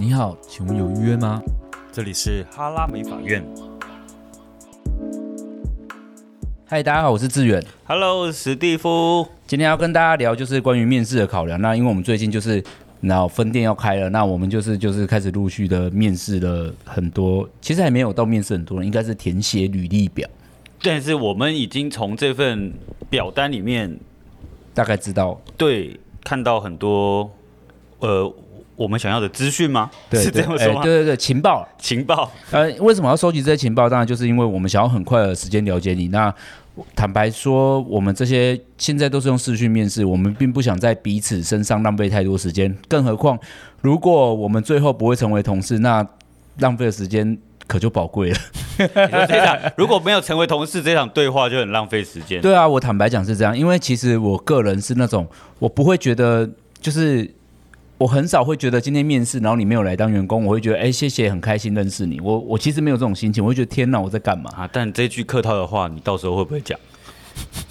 你好，请问有预约吗？这里是哈拉美法院。嗨，大家好，我是志远。Hello，史蒂夫。今天要跟大家聊就是关于面试的考量。那因为我们最近就是然后分店要开了，那我们就是就是开始陆续的面试了很多，其实还没有到面试很多人，应该是填写履历表。但是我们已经从这份表单里面大概知道，对，看到很多呃。我们想要的资讯吗？对，是这样说吗？欸、对对对，情报，情报。呃，为什么要收集这些情报？当然就是因为我们想要很快的时间了解你。那坦白说，我们这些现在都是用视讯面试，我们并不想在彼此身上浪费太多时间。更何况，如果我们最后不会成为同事，那浪费的时间可就宝贵了。这场如果没有成为同事，这场对话就很浪费时间。对啊，我坦白讲是这样，因为其实我个人是那种，我不会觉得就是。我很少会觉得今天面试，然后你没有来当员工，我会觉得哎，谢谢，很开心认识你。我我其实没有这种心情，我会觉得天哪，我在干嘛啊？但这句客套的话，你到时候会不会讲？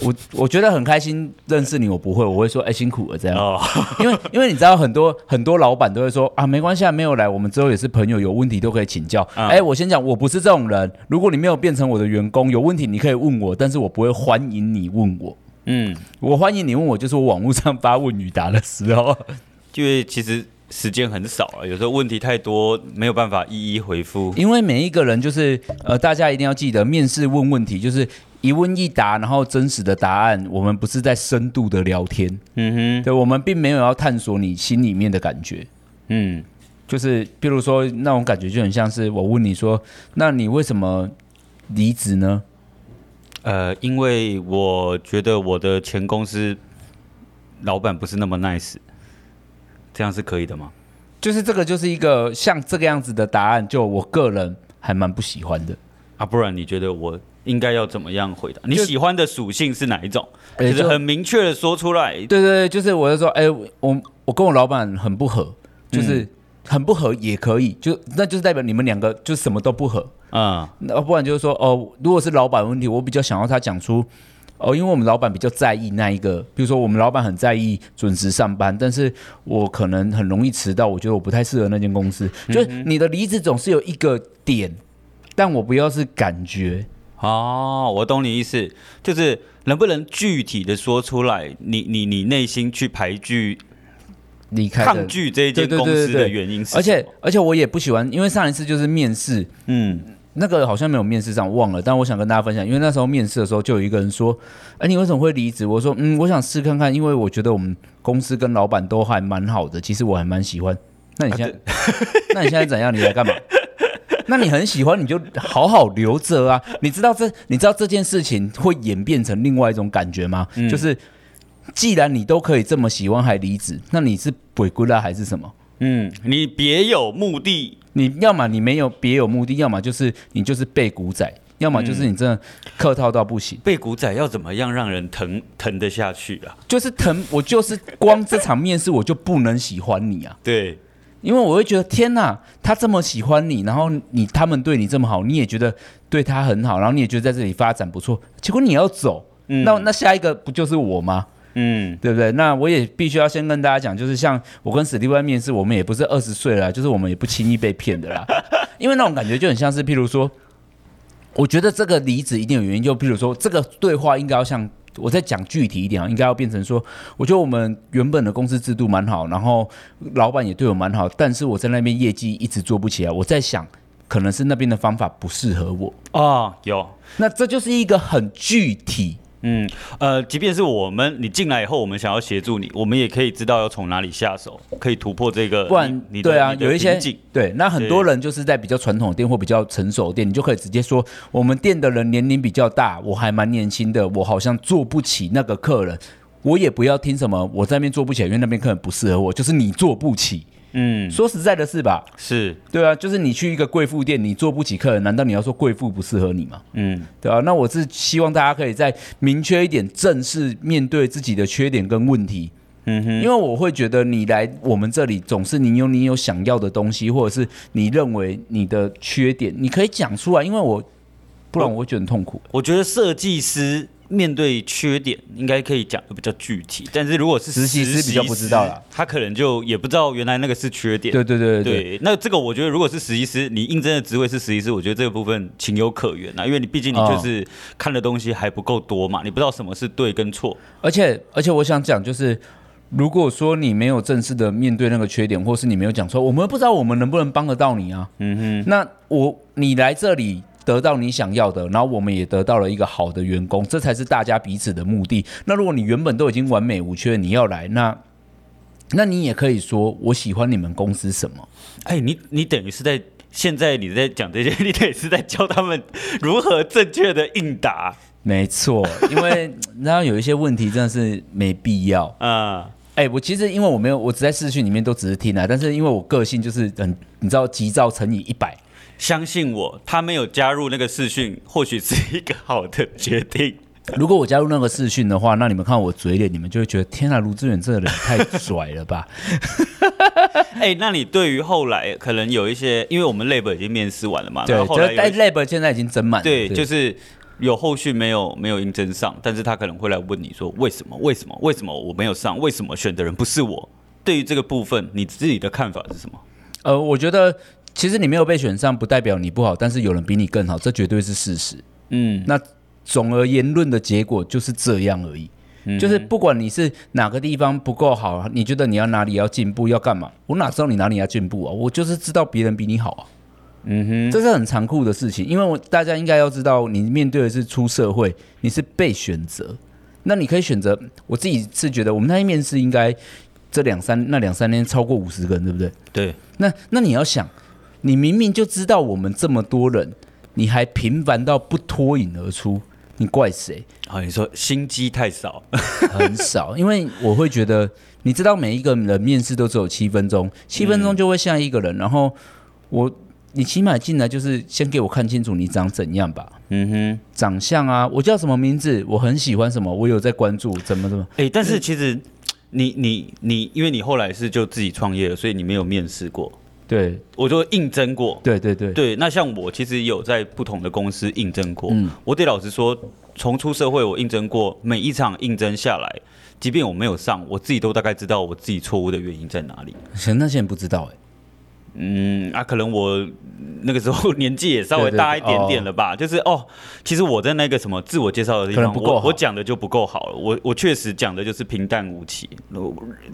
我我觉得很开心认识你，我不会，我会说哎，辛苦了这样。哦，因为因为你知道很多很多老板都会说啊，没关系，没有来，我们之后也是朋友，有问题都可以请教。哎、嗯，我先讲，我不是这种人。如果你没有变成我的员工，有问题你可以问我，但是我不会欢迎你问我。嗯，我欢迎你问我，就是我网络上发问与答的时候，因为其实。时间很少啊，有时候问题太多，没有办法一一回复。因为每一个人就是呃，大家一定要记得，面试问问题就是一问一答，然后真实的答案。我们不是在深度的聊天，嗯哼，对，我们并没有要探索你心里面的感觉，嗯，就是比如说那种感觉就很像是我问你说，那你为什么离职呢？呃，因为我觉得我的前公司老板不是那么 nice。这样是可以的吗？就是这个，就是一个像这个样子的答案，就我个人还蛮不喜欢的啊。不然你觉得我应该要怎么样回答？你喜欢的属性是哪一种？就，就是很明确的说出来。对对对，就是我就说，哎，我我跟我老板很不合，就是很不合也可以，就那就是代表你们两个就什么都不合啊。那、嗯、不然就是说，哦，如果是老板问题，我比较想要他讲出。哦，因为我们老板比较在意那一个，比如说我们老板很在意准时上班，但是我可能很容易迟到，我觉得我不太适合那间公司。嗯、就是你的离职总是有一个点，但我不要是感觉。哦，我懂你意思，就是能不能具体的说出来？你你你内心去排拒离开抗拒这一间公司的原因是？而且而且我也不喜欢，因为上一次就是面试，嗯。那个好像没有面试上忘了，但我想跟大家分享，因为那时候面试的时候就有一个人说：“哎，你为什么会离职？”我说：“嗯，我想试看看，因为我觉得我们公司跟老板都还蛮好的，其实我还蛮喜欢。”那你现在，那你现在怎样？你来干嘛？那你很喜欢，你就好好留着啊！你知道这，你知道这件事情会演变成另外一种感觉吗？嗯、就是既然你都可以这么喜欢还离职，那你是鬼鬼了还是什么？嗯，你别有目的。你要么你没有别有目的，要么就是你就是背古仔，要么就是你真的客套到不行。背古仔要怎么样让人疼疼得下去啊？就是疼，我就是光这场面试我就不能喜欢你啊。对，因为我会觉得天哪，他这么喜欢你，然后你他们对你这么好，你也觉得对他很好，然后你也觉得在这里发展不错，结果你要走，嗯、那那下一个不就是我吗？嗯，对不对？那我也必须要先跟大家讲，就是像我跟史蒂夫面试，我们也不是二十岁了，就是我们也不轻易被骗的啦。因为那种感觉就很像是，譬如说，我觉得这个离职一定有原因。就譬如说，这个对话应该要像我再讲具体一点啊，应该要变成说，我觉得我们原本的公司制度蛮好，然后老板也对我蛮好，但是我在那边业绩一直做不起来。我在想，可能是那边的方法不适合我啊。有，那这就是一个很具体。嗯，呃，即便是我们你进来以后，我们想要协助你，我们也可以知道要从哪里下手，可以突破这个。不然，你对啊，有一些对，那很多人就是在比较传统的店或比较成熟的店，你就可以直接说，我们店的人年龄比较大，我还蛮年轻的，我好像做不起那个客人，我也不要听什么我在那边做不起来，因为那边客人不适合我，就是你做不起。嗯，说实在的是吧？是对啊，就是你去一个贵妇店，你做不起客人，难道你要说贵妇不适合你吗？嗯，对啊。那我是希望大家可以再明确一点，正式面对自己的缺点跟问题。嗯哼，因为我会觉得你来我们这里，总是你有你有想要的东西，或者是你认为你的缺点，你可以讲出来，因为我不然我会觉得很痛苦。我觉得设计师面对缺点，应该可以讲的比较具体。但是如果是实习师比较不知道了，他可能就也不知道原来那个是缺点。对对对对。那这个我觉得，如果是实习师，你应征的职位是实习师，我觉得这个部分情有可原啊，因为你毕竟你就是看的东西还不够多嘛，你不知道什么是对跟错。而且而且我想讲就是。如果说你没有正式的面对那个缺点，或是你没有讲错，我们不知道我们能不能帮得到你啊。嗯哼。那我你来这里得到你想要的，然后我们也得到了一个好的员工，这才是大家彼此的目的。那如果你原本都已经完美无缺，你要来，那那你也可以说我喜欢你们公司什么？哎，你你等于是在现在你在讲这些，你等于是在教他们如何正确的应答。没错，因为 然后有一些问题真的是没必要啊。哎、欸，我其实因为我没有，我只在视讯里面都只是听啊。但是因为我个性就是很，你知道，急躁乘以一百。相信我，他没有加入那个视讯，或许是一个好的决定。如果我加入那个视讯的话，那你们看我嘴脸，你们就会觉得天啊，卢志远这个人太拽了吧？哎、欸，那你对于后来可能有一些，因为我们 Lab 已经面试完了嘛，对，后来但 Lab 现在已经整满了，对，就是。有后续没有没有应征上，但是他可能会来问你说为什么为什么为什么我没有上？为什么选的人不是我？对于这个部分，你自己的看法是什么？呃，我觉得其实你没有被选上，不代表你不好，但是有人比你更好，这绝对是事实。嗯，那总而言论的结果就是这样而已。嗯，就是不管你是哪个地方不够好，你觉得你要哪里要进步要干嘛？我哪知道你哪里要进步啊？我就是知道别人比你好啊。嗯哼，这是很残酷的事情，因为我大家应该要知道，你面对的是出社会，你是被选择，那你可以选择。我自己是觉得，我们那些面试应该这两三那两三天超过五十个人，对不对？对。那那你要想，你明明就知道我们这么多人，你还频繁到不脱颖而出，你怪谁？啊，你说心机太少，很少，因为我会觉得，你知道每一个人面试都只有七分钟，七分钟就会像一个人，嗯、然后我。你起码进来就是先给我看清楚你长怎样吧。嗯哼，长相啊，我叫什么名字？我很喜欢什么？我有在关注怎么怎么？哎、欸，但是其实你你你，因为你后来是就自己创业了，所以你没有面试过。对，我就应征过。对对对对，那像我其实有在不同的公司应征过。嗯，我得老实说，从出社会我应征过每一场应征下来，即便我没有上，我自己都大概知道我自己错误的原因在哪里。可那些人不知道哎、欸。嗯啊，可能我那个时候 年纪也稍微大一点点了吧，对对对，就是哦，其实我在那个什么自我介绍的地方，我我讲的就不够好了，我我确实讲的就是平淡无奇。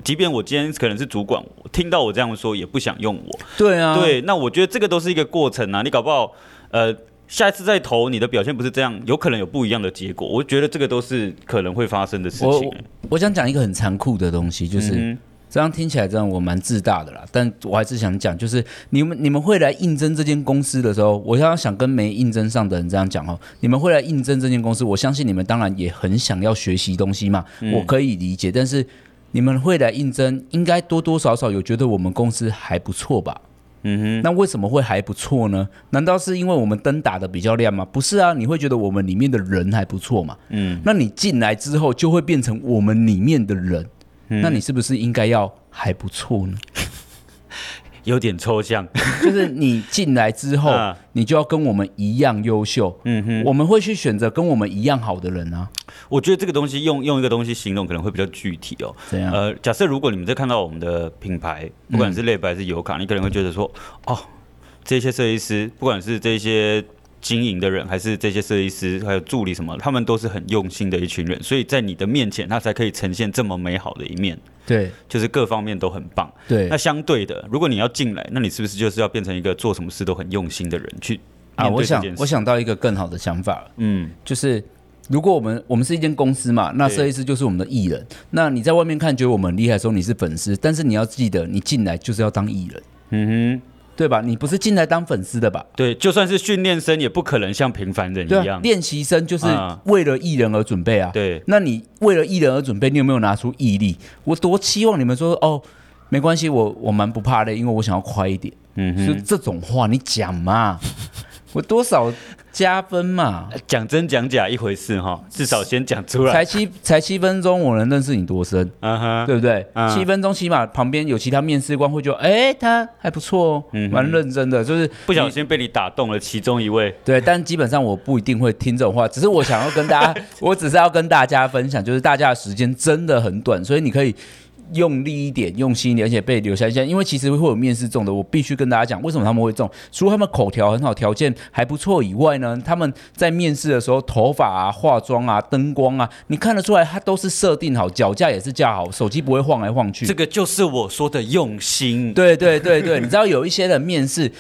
即便我今天可能是主管，听到我这样说也不想用我。对啊，对，那我觉得这个都是一个过程啊，你搞不好呃下一次再投你的表现不是这样，有可能有不一样的结果。我觉得这个都是可能会发生的事情。我我想讲一个很残酷的东西，就是。嗯这样听起来，这样我蛮自大的啦。但我还是想讲，就是你们你们会来应征这间公司的时候，我要想跟没应征上的人这样讲哦。你们会来应征这间公司，我相信你们当然也很想要学习东西嘛，我可以理解。但是你们会来应征，应该多多少少有觉得我们公司还不错吧？嗯哼。那为什么会还不错呢？难道是因为我们灯打的比较亮吗？不是啊，你会觉得我们里面的人还不错嘛？嗯。那你进来之后就会变成我们里面的人。那你是不是应该要还不错呢？有点抽象，就是你进来之后，你就要跟我们一样优秀。嗯哼，我们会去选择跟我们一样好的人啊。我觉得这个东西用用一个东西形容可能会比较具体哦。怎样？呃，假设如果你们在看到我们的品牌，不管是类白还是油卡，你可能会觉得说，哦，这些设计师，不管是这些。经营的人，还是这些设计师，还有助理什么，他们都是很用心的一群人，所以在你的面前，他才可以呈现这么美好的一面。对，就是各方面都很棒。对，那相对的，如果你要进来，那你是不是就是要变成一个做什么事都很用心的人去啊？我想，我想到一个更好的想法，嗯，就是如果我们我们是一间公司嘛，那设计师就是我们的艺人。那你在外面看觉得我们很厉害的时候，你是粉丝，但是你要记得，你进来就是要当艺人。嗯哼。对吧？你不是进来当粉丝的吧？对，就算是训练生，也不可能像平凡人一样。练习生就是为了艺人而准备啊。对，那你为了艺人而准备，你有没有拿出毅力？我多期望你们说哦，没关系，我我蛮不怕的，因为我想要快一点。嗯哼，是这种话你讲嘛？我多少加分嘛，讲真讲假一回事哈，至少先讲出来。才七才七分钟，我能认识你多深？嗯哼，对不对？嗯七分钟起码旁边有其他面试官会觉得，哎，他还不错哦，嗯蛮认真的，就是不小心被你打动了其中一位。对，但基本上我不一定会听这种话，只是我想要跟大家，我只是要跟大家分享，就是大家的时间真的很短，所以你可以。用力一点，用心一点，而且被留下一些，因为其实会有面试中的，我必须跟大家讲，为什么他们会中？除了他们口条很好，条件还不错以外呢，他们在面试的时候，头发啊、化妆啊、灯光啊，你看得出来，他都是设定好，脚架也是架好，手机不会晃来晃去。这个就是我说的用心。对对对对，你知道有一些人面试，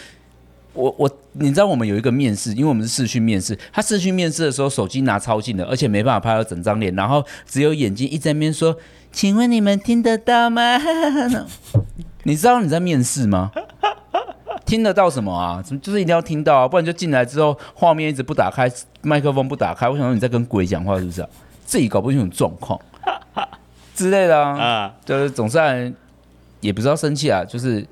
我我，你知道我们有一个面试，因为我们是视讯面试，他视讯面试的时候，手机拿超近的，而且没办法拍到整张脸，然后只有眼睛一直在那边说。请问你们听得到吗？你知道你在面试吗？听得到什么啊？怎么就是一定要听到啊？不然就进来之后画面一直不打开，麦克风不打开，我想说你在跟鬼讲话是不是啊？自己搞不清楚状况之类的啊？啊，就是总算也不知道生气啊。就是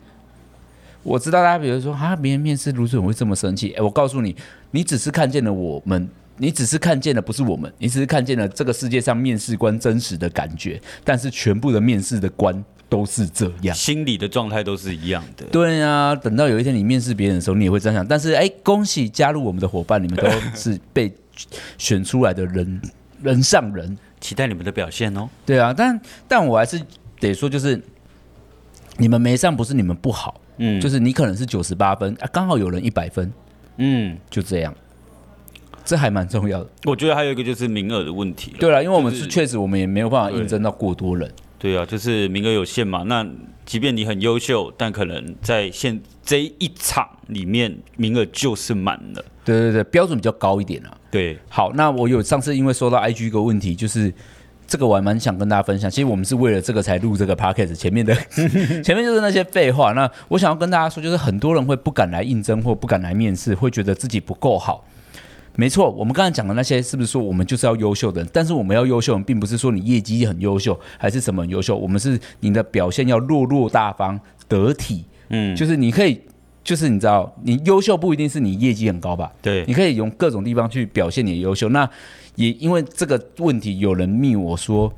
我知道大家比如说啊，别人面试如此会这么生气？哎，我告诉你，你只是看见了我们。你只是看见了不是我们，你只是看见了这个世界上面试官真实的感觉，但是全部的面试的官都是这样，心理的状态都是一样的。对啊，等到有一天你面试别人的时候，你也会这样想。但是哎，恭喜加入我们的伙伴，你们都是被选出来的人，人上人，期待你们的表现哦。对啊，但但我还是得说，就是你们没上不是你们不好，嗯，就是你可能是九十八分啊，刚好有人一百分，嗯，就这样。这还蛮重要的，我觉得还有一个就是名额的问题。对了，因为我们是确实我们也没有办法应征到过多人。对啊，就是名额有限嘛。那即便你很优秀，但可能在现这一场里面名额就是满了。对对对，标准比较高一点啊。对，好，那我有上次因为收到 IG 一个问题，就是这个我还蛮想跟大家分享。其实我们是为了这个才录这个 Podcast，前面的 前面就是那些废话。那我想要跟大家说，就是很多人会不敢来应征或不敢来面试，会觉得自己不够好。没错，我们刚才讲的那些是不是说我们就是要优秀的人？但是我们要优秀，并不是说你业绩很优秀还是什么很优秀，我们是你的表现要落落大方得体。嗯，就是你可以，就是你知道，你优秀不一定是你业绩很高吧？对，你可以用各种地方去表现你的优秀。那也因为这个问题，有人密我说，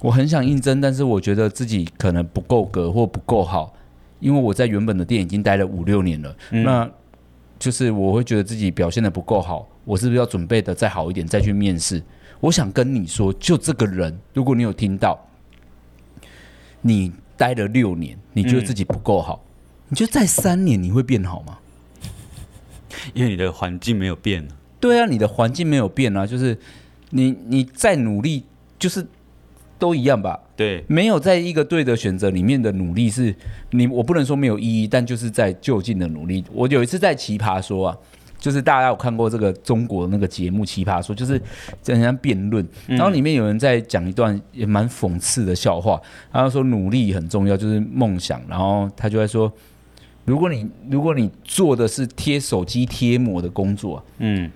我很想应征，但是我觉得自己可能不够格或不够好，因为我在原本的店已经待了五六年了。嗯、那就是我会觉得自己表现的不够好。我是不是要准备的再好一点再去面试？我想跟你说，就这个人，如果你有听到，你待了六年，你觉得自己不够好，嗯、你觉得再三年你会变好吗？因为你的环境没有变。对啊，你的环境没有变啊，就是你你再努力，就是都一样吧？对，没有在一个对的选择里面的努力是你，我不能说没有意义，但就是在就近的努力。我有一次在奇葩说啊。就是大家有看过这个中国那个节目《奇葩说》，就是人家辩论，然后里面有人在讲一段也蛮讽刺的笑话，然后说努力很重要，就是梦想，然后他就在说，如果你如果你做的是贴手机贴膜的工作，嗯，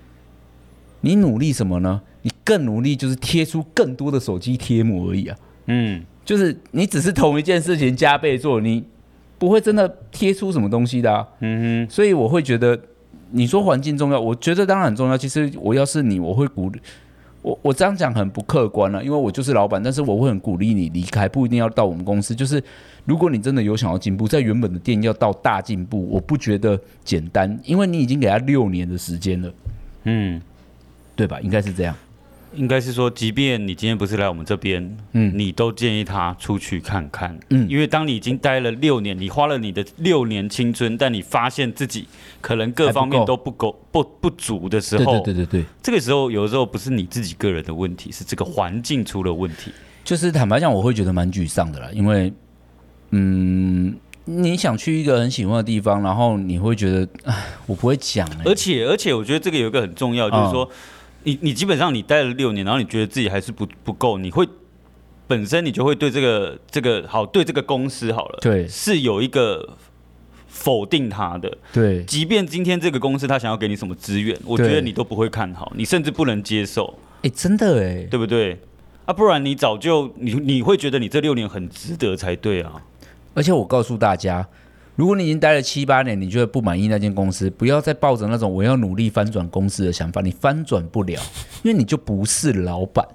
你努力什么呢？你更努力就是贴出更多的手机贴膜而已啊，嗯，就是你只是同一件事情加倍做，你不会真的贴出什么东西的啊，嗯哼，所以我会觉得。你说环境重要，我觉得当然很重要。其实我要是你，我会鼓励我。我这样讲很不客观了，因为我就是老板，但是我会很鼓励你离开，不一定要到我们公司。就是如果你真的有想要进步，在原本的店要到大进步，我不觉得简单，因为你已经给他六年的时间了，嗯，对吧？应该是这样。应该是说，即便你今天不是来我们这边，嗯，你都建议他出去看看，嗯，因为当你已经待了六年，你花了你的六年青春，但你发现自己可能各方面都不够不不足的时候，对对对对对，这个时候有的时候不是你自己个人的问题，是这个环境出了问题。就是坦白讲，我会觉得蛮沮丧的啦，因为，嗯，你想去一个很喜欢的地方，然后你会觉得，哎，我不会讲、欸，而且而且我觉得这个有一个很重要，就是说。嗯你你基本上你待了六年，然后你觉得自己还是不不够，你会本身你就会对这个这个好对这个公司好了，对，是有一个否定他的，对，即便今天这个公司他想要给你什么资源，我觉得你都不会看好，你甚至不能接受，哎，真的哎，对不对？啊，不然你早就你你会觉得你这六年很值得才对啊，而且我告诉大家，如果你已经待了七八年，你觉得不满意那间公司，不要再抱着那种我要努力翻转公司的想法，你翻转不了，因为你就不是老板，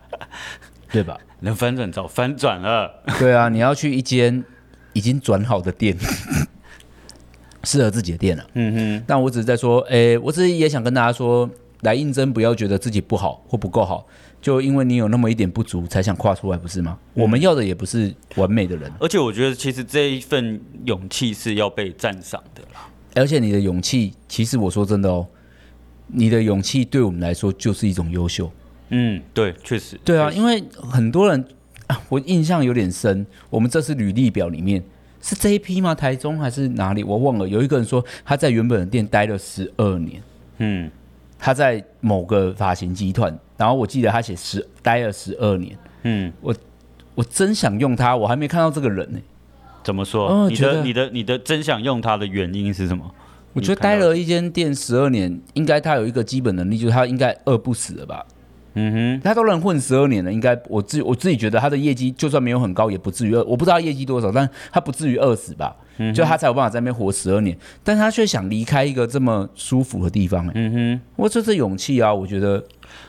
对吧？能翻转早翻转了。对啊，你要去一间已经转好的店，适合自己的店了、啊。嗯哼。但我只是在说，哎、欸，我只是也想跟大家说，来应征不要觉得自己不好或不够好。就因为你有那么一点不足，才想跨出来，不是吗？嗯、我们要的也不是完美的人，而且我觉得其实这一份勇气是要被赞赏的啦。而且你的勇气，其实我说真的哦，你的勇气对我们来说就是一种优秀。嗯，对，确实。对啊，因为很多人啊，我印象有点深。我们这次履历表里面是这一批吗？台中还是哪里？我忘了。有一个人说他在原本的店待了十二年。嗯。他在某个发型集团，然后我记得他写十待了十二年。嗯，我我真想用他，我还没看到这个人呢。怎么说？哦、你的你的你的真想用他的原因是什么？我觉得待了一间店十二年，应该他有一个基本能力，就是他应该饿不死了吧？嗯哼，他都能混十二年了，应该我自我自己觉得他的业绩就算没有很高，也不至于饿。我不知道业绩多少，但他不至于饿死吧？嗯，就他才有办法在那边活十二年，但他却想离开一个这么舒服的地方。嗯哼，我这是勇气啊！我觉得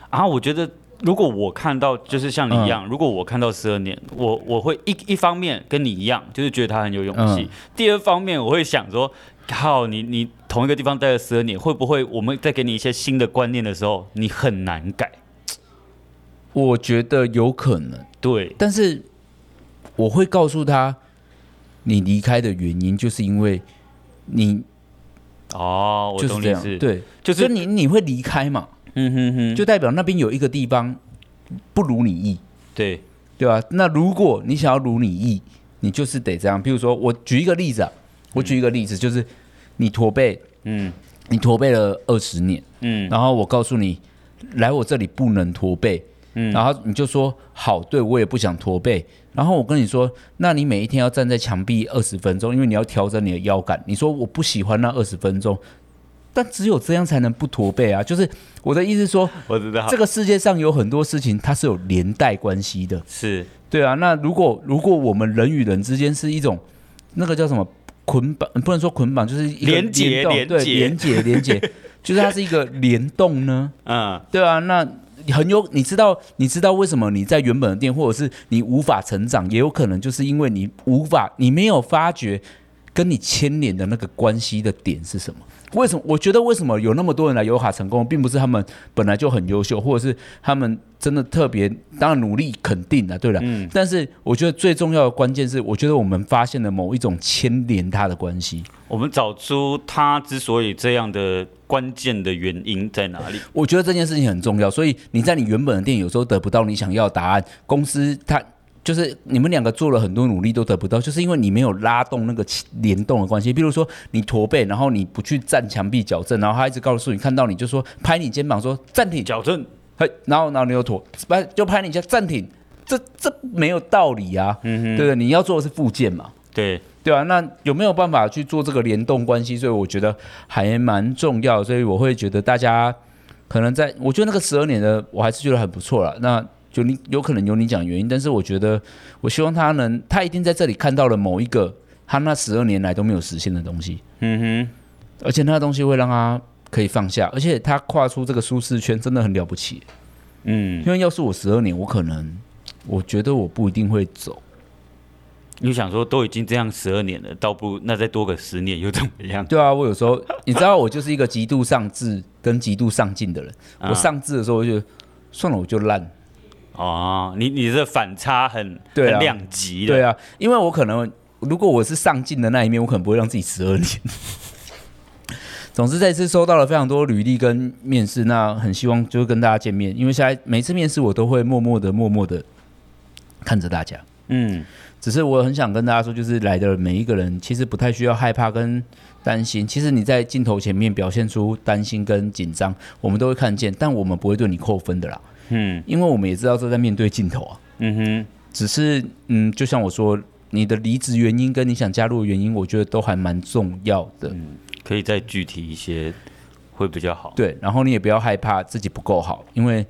啊，我觉得如果我看到就是像你一样，嗯、如果我看到十二年，我我会一一方面跟你一样，就是觉得他很有勇气；嗯、第二方面，我会想说，靠你你同一个地方待了十二年，会不会我们再给你一些新的观念的时候，你很难改？我觉得有可能，对，但是我会告诉他，你离开的原因就是因为你哦，我懂你意思，对，就是你你会离开嘛，嗯哼哼，就代表那边有一个地方不如你意，对对吧？那如果你想要如你意，你就是得这样。比如说，我举一个例子啊，我举一个例子，就是你驼背，嗯，你驼背了二十年，嗯，然后我告诉你，来我这里不能驼背。嗯，然后你就说好，对，我也不想驼背。然后我跟你说，那你每一天要站在墙壁二十分钟，因为你要调整你的腰杆。你说我不喜欢那二十分钟，但只有这样才能不驼背啊！就是我的意思说，我知道这个世界上有很多事情它是有连带关系的，是对啊。那如果如果我们人与人之间是一种那个叫什么捆绑，不能说捆绑，就是连接，连对，连接，连接，就是它是一个联动呢。嗯，对啊，那。很有，你知道，你知道为什么你在原本的店，或者是你无法成长，也有可能就是因为你无法，你没有发觉跟你牵连的那个关系的点是什么？为什么？我觉得为什么有那么多人来尤卡成功，并不是他们本来就很优秀，或者是他们真的特别，当然努力肯定的，对了。嗯。但是我觉得最重要的关键是，我觉得我们发现了某一种牵连他的关系，我们找出他之所以这样的关键的原因在哪里。我觉得这件事情很重要，所以你在你原本的店有时候得不到你想要的答案，公司他。就是你们两个做了很多努力都得不到，就是因为你没有拉动那个联动的关系。比如说你驼背，然后你不去站墙壁矫正，然后他一直告诉你看到你就说拍你肩膀说暂停矫正，嘿，然后然后你又妥，拍就拍你一下暂停，这这没有道理啊，嗯哼，对不对？你要做的是复健嘛，对对啊，那有没有办法去做这个联动关系？所以我觉得还蛮重要，所以我会觉得大家可能在，我觉得那个十二年的我还是觉得很不错了。那。就你有可能有你讲原因，但是我觉得，我希望他能，他一定在这里看到了某一个他那十二年来都没有实现的东西。嗯哼，而且那个东西会让他可以放下，而且他跨出这个舒适圈真的很了不起。嗯，因为要是我十二年，我可能我觉得我不一定会走。你想说都已经这样十二年了，倒不如那再多个十年又怎么样？对啊，我有时候你知道，我就是一个极度上智跟极度上进的人。我上智的时候，我就算了，我就烂。哦，你你这反差很对、啊、很两极的，对啊，因为我可能如果我是上进的那一面，我可能不会让自己十二年。总之，这次收到了非常多履历跟面试，那很希望就是跟大家见面，因为现在每次面试我都会默默的、默默的看着大家。嗯，只是我很想跟大家说，就是来的每一个人其实不太需要害怕跟担心。其实你在镜头前面表现出担心跟紧张，我们都会看见，但我们不会对你扣分的啦。嗯，因为我们也知道这在面对镜头啊。嗯哼，只是嗯，就像我说，你的离职原因跟你想加入的原因，我觉得都还蛮重要的。嗯，可以再具体一些，会比较好。对，然后你也不要害怕自己不够好，因为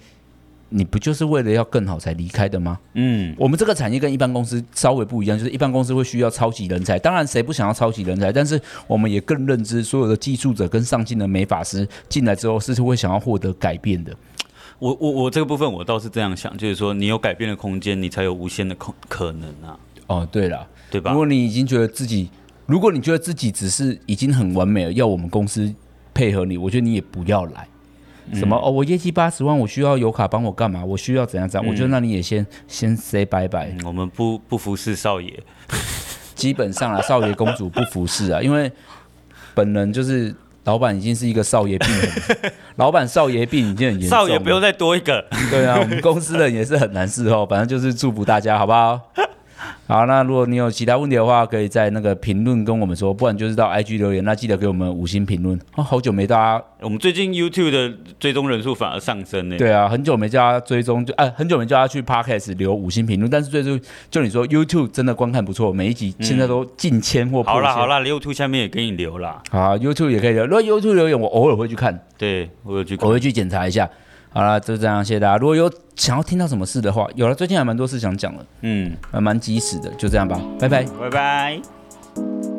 你不就是为了要更好才离开的吗？嗯，我们这个产业跟一般公司稍微不一样，就是一般公司会需要超级人才，当然谁不想要超级人才？但是我们也更认知，所有的技术者跟上进的美法师进来之后，是会想要获得改变的。我我我这个部分我倒是这样想，就是说你有改变的空间，你才有无限的空可能啊。哦，对了，对吧？如果你已经觉得自己，如果你觉得自己只是已经很完美了，要我们公司配合你，我觉得你也不要来。什么哦？我业绩八十万，我需要油卡帮我干嘛？我需要怎样怎样？嗯、我觉得那你也先先 say 拜拜。我们不不服侍少爷，基本上啊，少爷公主不服侍啊，因为本人就是老板，已经是一个少爷病人。老板少爷病已经很严重，少爷不用再多一个。对啊，我们公司人也是很难伺候，反正就是祝福大家，好不好？好，那如果你有其他问题的话，可以在那个评论跟我们说，不然就是到 IG 留言。那记得给我们五星评论。哦，好久没大家，我们最近 YouTube 的追踪人数反而上升呢。对啊，很久没叫他追踪，就哎，很久没叫他去 Podcast 留五星评论。但是最近就你说 YouTube 真的观看不错，每一集现在都近千或破千。好啦好啦，YouTube 下面也给你留啦。好，YouTube 也可以留。如果 YouTube 留言，我偶尔会去看。对，我有去，我会去检查一下。好了，就这样，谢谢大家。如果有想要听到什么事的话，有了，最近还蛮多事想讲的，嗯，还蛮及时的，就这样吧，拜拜，拜拜。